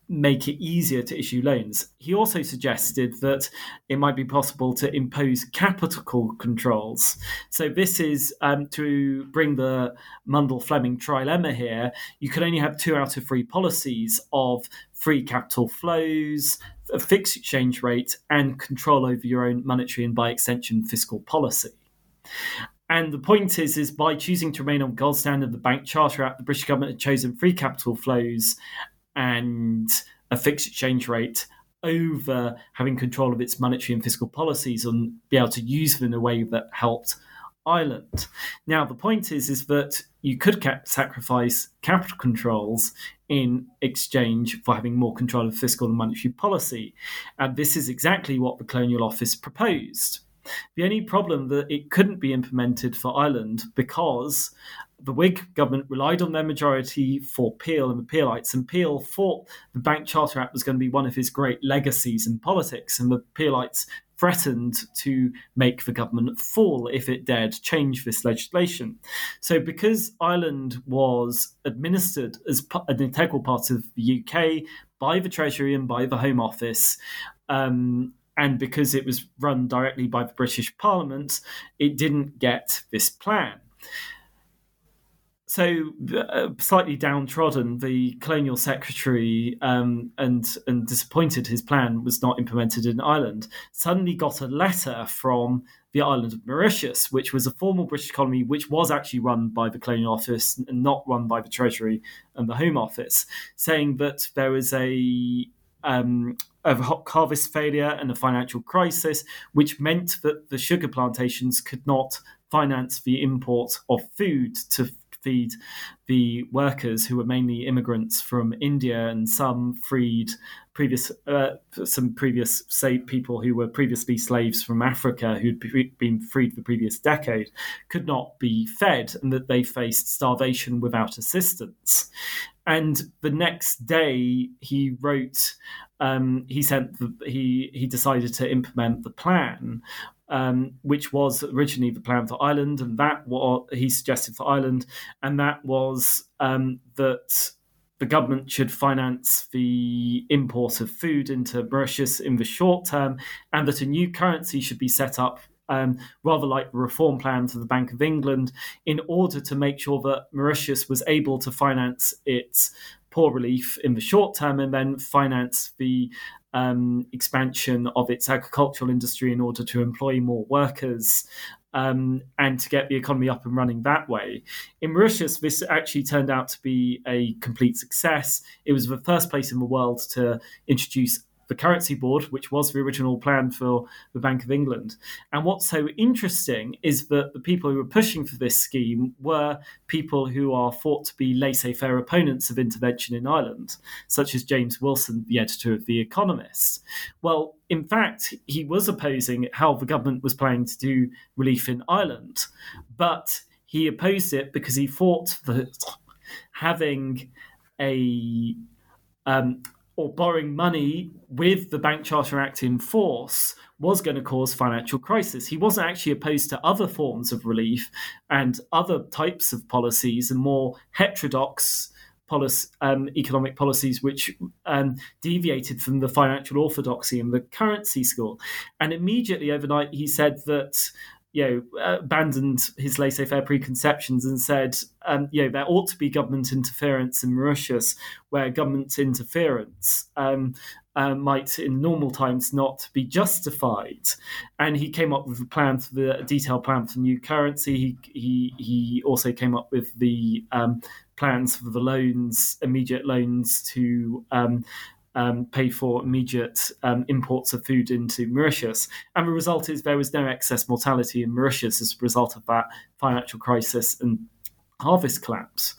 make it easier to issue loans. He also suggested that it might be possible to impose capital controls. So, this is um, to bring the Mundell Fleming trilemma here. You could only have two out of three policies of free capital flows, a fixed exchange rate, and control over your own monetary and, by extension, fiscal policy. And the point is, is by choosing to remain on gold standard, the Bank Charter Act, the British government had chosen free capital flows and a fixed exchange rate over having control of its monetary and fiscal policies and be able to use them in a way that helped Ireland. Now, the point is, is that you could sacrifice capital controls in exchange for having more control of fiscal and monetary policy. And this is exactly what the Colonial Office proposed. The only problem that it couldn't be implemented for Ireland because the Whig government relied on their majority for Peel and the Peelites, and Peel thought the Bank Charter Act was going to be one of his great legacies in politics, and the Peelites threatened to make the government fall if it dared change this legislation. So, because Ireland was administered as an integral part of the UK by the Treasury and by the Home Office, um, and because it was run directly by the British Parliament, it didn't get this plan so uh, slightly downtrodden, the colonial secretary um, and and disappointed his plan was not implemented in Ireland. Suddenly got a letter from the island of Mauritius, which was a formal British colony, which was actually run by the Colonial Office and not run by the Treasury and the Home Office, saying that there was a um, of harvest failure and a financial crisis, which meant that the sugar plantations could not finance the import of food to feed the workers who were mainly immigrants from India and some freed previous uh, some previous say people who were previously slaves from Africa who'd been freed the previous decade could not be fed and that they faced starvation without assistance. And the next day he wrote um, he sent the, he he decided to implement the plan um, which was originally the plan for Ireland, and that what he suggested for Ireland, and that was um, that the government should finance the import of food into Mauritius in the short term, and that a new currency should be set up. Um, rather like the reform plan to the Bank of England, in order to make sure that Mauritius was able to finance its poor relief in the short term and then finance the um, expansion of its agricultural industry in order to employ more workers um, and to get the economy up and running that way. In Mauritius, this actually turned out to be a complete success. It was the first place in the world to introduce the currency board, which was the original plan for the Bank of England. And what's so interesting is that the people who were pushing for this scheme were people who are thought to be laissez faire opponents of intervention in Ireland, such as James Wilson, the editor of The Economist. Well, in fact, he was opposing how the government was planning to do relief in Ireland, but he opposed it because he thought that having a um, or borrowing money with the Bank Charter Act in force was going to cause financial crisis. He wasn't actually opposed to other forms of relief and other types of policies and more heterodox policy, um, economic policies which um, deviated from the financial orthodoxy and the currency school. And immediately overnight, he said that you know, abandoned his laissez-faire preconceptions and said, um, you know, there ought to be government interference in Mauritius, where government interference um, uh, might, in normal times, not be justified. And he came up with a plan for the detailed plan for new currency. He he he also came up with the um, plans for the loans, immediate loans to um, pay for immediate um, imports of food into Mauritius. And the result is there was no excess mortality in Mauritius as a result of that financial crisis and harvest collapse.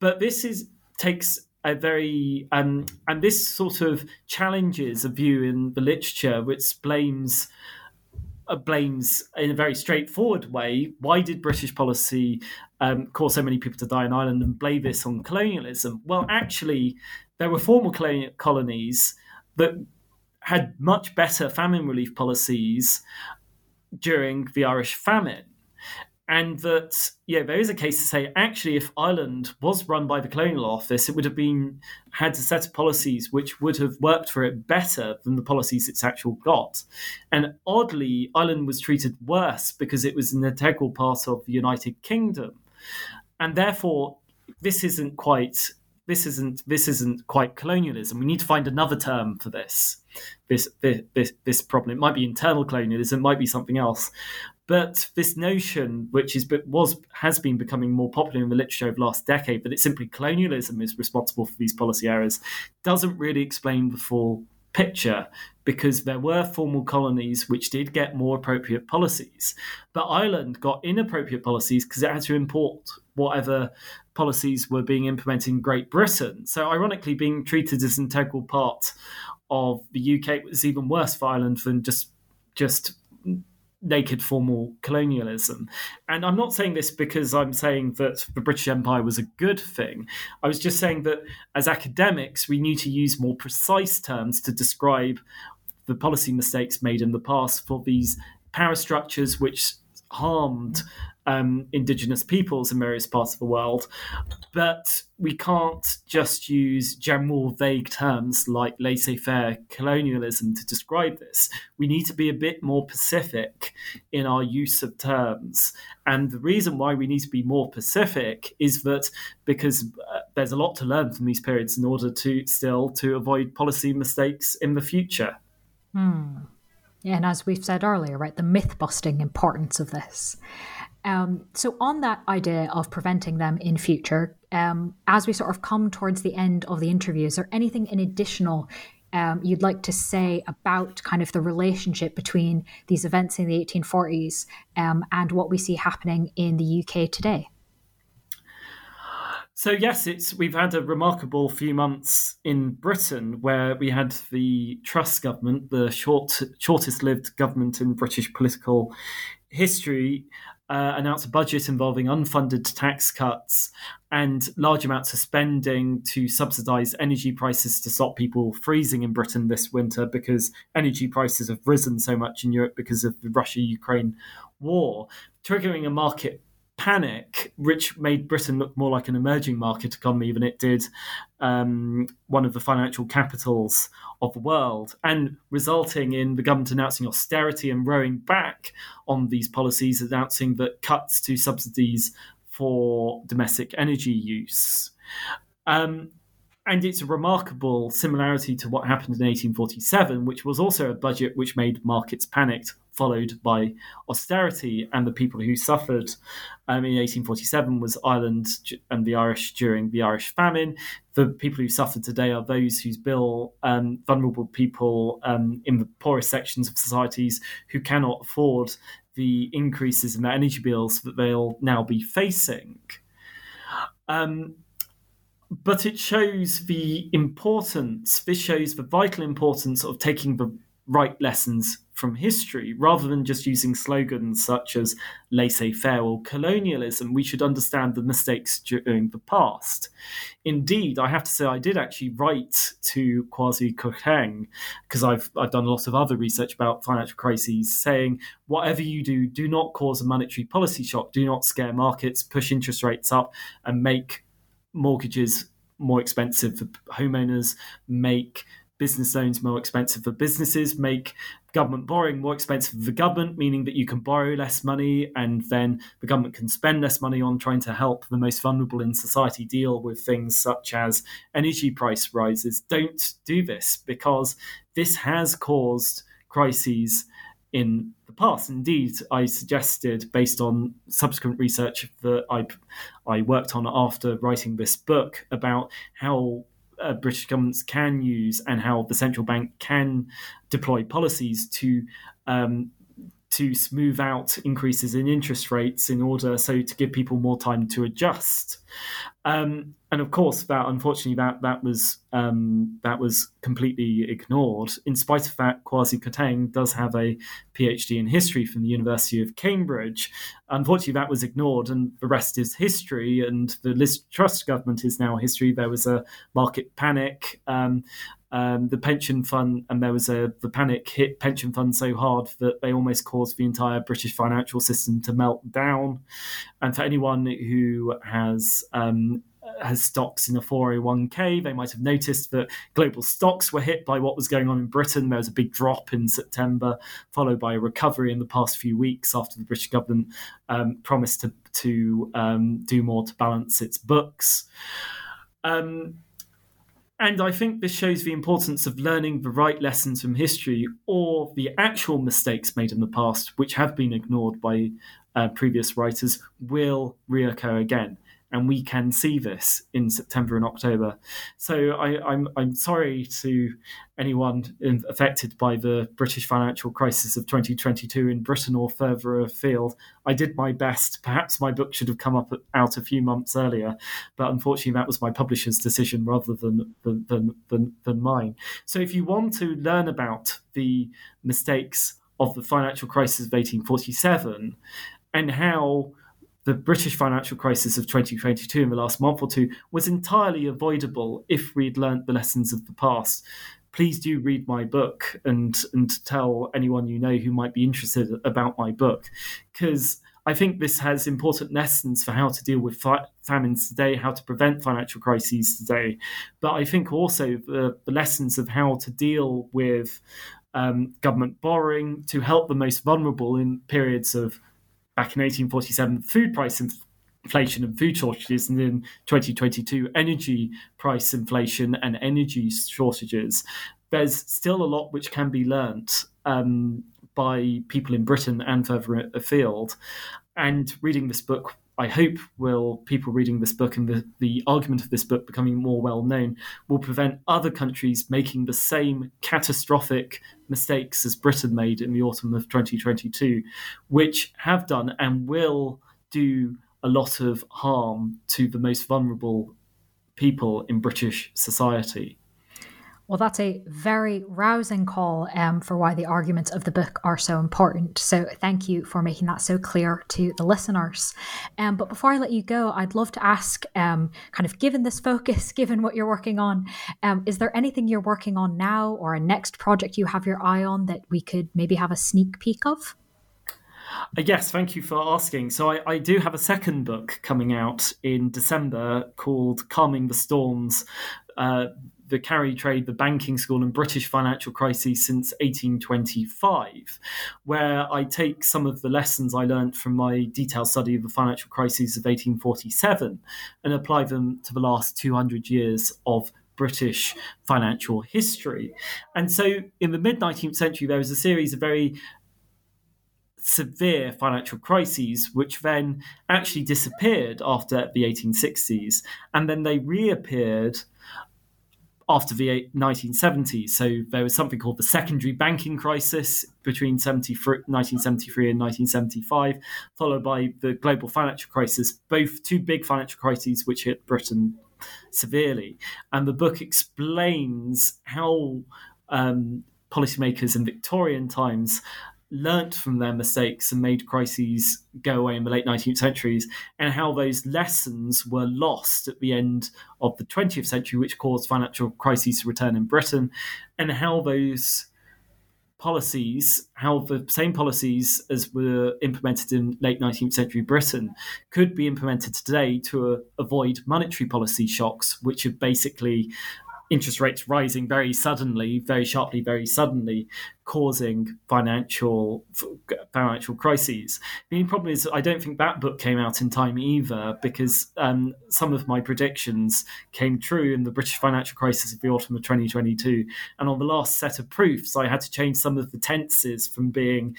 But this is takes a very um, and this sort of challenges a view in the literature which blames uh, blames in a very straightforward way why did British policy um, cause so many people to die in Ireland and blame this on colonialism? Well, actually, there were former colonies that had much better famine relief policies during the Irish famine. and that yeah, there is a case to say actually, if Ireland was run by the Colonial Office, it would have been had a set of policies which would have worked for it better than the policies it's actually got. And oddly, Ireland was treated worse because it was an integral part of the United Kingdom, and therefore this isn't quite this isn't this isn't quite colonialism. We need to find another term for this this this this problem. It might be internal colonialism, it might be something else. But this notion, which is but was has been becoming more popular in the literature over the last decade, that it's simply colonialism is responsible for these policy errors, doesn't really explain the full picture because there were formal colonies which did get more appropriate policies. But Ireland got inappropriate policies because it had to import whatever policies were being implemented in Great Britain. So, ironically, being treated as an integral part of the UK was even worse for Ireland than just just naked formal colonialism. And I'm not saying this because I'm saying that the British Empire was a good thing. I was just saying that as academics, we need to use more precise terms to describe the policy mistakes made in the past for these power structures which harmed um, indigenous peoples in various parts of the world. But we can't just use general vague terms like laissez faire colonialism to describe this. We need to be a bit more specific in our use of terms. And the reason why we need to be more specific is that because uh, there's a lot to learn from these periods in order to still to avoid policy mistakes in the future. Hmm. And as we've said earlier, right, the myth busting importance of this. Um, so, on that idea of preventing them in future, um, as we sort of come towards the end of the interview, is there anything in additional um, you'd like to say about kind of the relationship between these events in the 1840s um, and what we see happening in the UK today? So yes, it's we've had a remarkable few months in Britain where we had the Truss government, the short shortest lived government in British political history, uh, announced a budget involving unfunded tax cuts and large amounts of spending to subsidize energy prices to stop people freezing in Britain this winter because energy prices have risen so much in Europe because of the Russia Ukraine war, triggering a market panic, which made Britain look more like an emerging market economy than it did um, one of the financial capitals of the world, and resulting in the government announcing austerity and rowing back on these policies, announcing that cuts to subsidies for domestic energy use. Um, and it's a remarkable similarity to what happened in 1847, which was also a budget which made markets panicked, followed by austerity. And the people who suffered um, in 1847 was Ireland and the Irish during the Irish famine. The people who suffered today are those whose bill um, vulnerable people um, in the poorest sections of societies who cannot afford the increases in their energy bills that they'll now be facing. Um, but it shows the importance, this shows the vital importance of taking the right lessons from history rather than just using slogans such as laissez faire or colonialism. We should understand the mistakes during the past. Indeed, I have to say, I did actually write to Kwasi Kwarteng because I've, I've done a lot of other research about financial crises saying, whatever you do, do not cause a monetary policy shock, do not scare markets, push interest rates up, and make mortgages more expensive for homeowners, make business loans more expensive for businesses, make government borrowing more expensive for the government, meaning that you can borrow less money and then the government can spend less money on trying to help the most vulnerable in society deal with things such as energy price rises. Don't do this because this has caused crises in the past. Indeed, I suggested, based on subsequent research that I I worked on after writing this book, about how uh, British governments can use and how the central bank can deploy policies to um, to smooth out increases in interest rates in order so to give people more time to adjust. Um, and of course, that unfortunately that that was um, that was completely ignored. In spite of that, Kwasi Kwarteng does have a PhD in history from the University of Cambridge. Unfortunately, that was ignored, and the rest is history. And the Liz Truss government is now history. There was a market panic. Um, um, the pension fund, and there was a the panic hit pension fund so hard that they almost caused the entire British financial system to melt down. And for anyone who has um, has stocks in a 401k. They might have noticed that global stocks were hit by what was going on in Britain. There was a big drop in September, followed by a recovery in the past few weeks after the British government um, promised to, to um, do more to balance its books. Um, and I think this shows the importance of learning the right lessons from history or the actual mistakes made in the past, which have been ignored by uh, previous writers, will reoccur again and we can see this in September and October. So I, am I'm, I'm sorry to anyone affected by the British financial crisis of 2022 in Britain or further afield. I did my best. Perhaps my book should have come up out a few months earlier, but unfortunately that was my publisher's decision rather than than, than, than mine. So if you want to learn about the mistakes of the financial crisis of 1847 and how the British financial crisis of 2022 in the last month or two was entirely avoidable if we'd learnt the lessons of the past. Please do read my book and and tell anyone you know who might be interested about my book, because I think this has important lessons for how to deal with fi- famines today, how to prevent financial crises today. But I think also the, the lessons of how to deal with um, government borrowing to help the most vulnerable in periods of back in 1847 food price inflation and food shortages, and in 2022 energy price inflation and energy shortages. There's still a lot which can be learnt um, by people in Britain and further afield. And reading this book I hope will people reading this book and the, the argument of this book becoming more well known will prevent other countries making the same catastrophic mistakes as Britain made in the autumn of 2022, which have done and will do a lot of harm to the most vulnerable people in British society. Well, that's a very rousing call um, for why the arguments of the book are so important. So, thank you for making that so clear to the listeners. Um, but before I let you go, I'd love to ask um, kind of given this focus, given what you're working on, um, is there anything you're working on now or a next project you have your eye on that we could maybe have a sneak peek of? Uh, yes, thank you for asking. So, I, I, do have a second book coming out in December called Calming the Storms. Uh, the carry trade, the banking school, and British financial crises since 1825, where I take some of the lessons I learned from my detailed study of the financial crises of 1847 and apply them to the last 200 years of British financial history. And so in the mid 19th century, there was a series of very severe financial crises, which then actually disappeared after the 1860s, and then they reappeared after the 1970s. So there was something called the secondary banking crisis between 1973 and 1975, followed by the global financial crisis, both two big financial crises which hit Britain severely. And the book explains how um, policymakers in Victorian times learnt from their mistakes and made crises go away in the late 19th centuries, and how those lessons were lost at the end of the 20th century, which caused financial crises to return in Britain, and how those policies, how the same policies as were implemented in late 19th century Britain could be implemented today to uh, avoid monetary policy shocks, which have basically interest rates rising very suddenly, very sharply, very suddenly, causing financial financial crises. The only problem is I don't think that book came out in time either because um, some of my predictions came true in the British financial crisis of the autumn of 2022. And on the last set of proofs, I had to change some of the tenses from being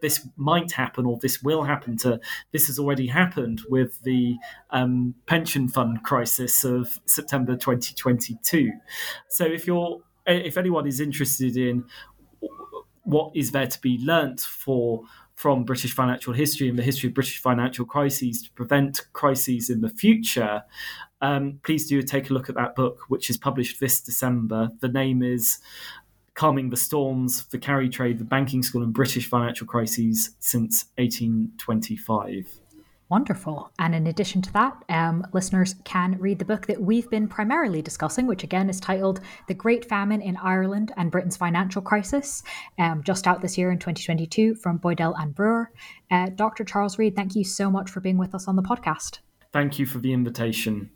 this might happen or this will happen to this has already happened with the um, pension fund crisis of September 2022. So if you're if anyone is interested in what is there to be learnt for from British financial history and the history of British financial crises to prevent crises in the future, um, please do take a look at that book, which is published this December. The name is Calming the Storms, the Carry Trade, the Banking School, and British Financial Crises since 1825. Wonderful. And in addition to that, um, listeners can read the book that we've been primarily discussing, which again is titled The Great Famine in Ireland and Britain's Financial Crisis, um, just out this year in 2022 from Boydell and Brewer. Uh, Dr. Charles Read, thank you so much for being with us on the podcast. Thank you for the invitation.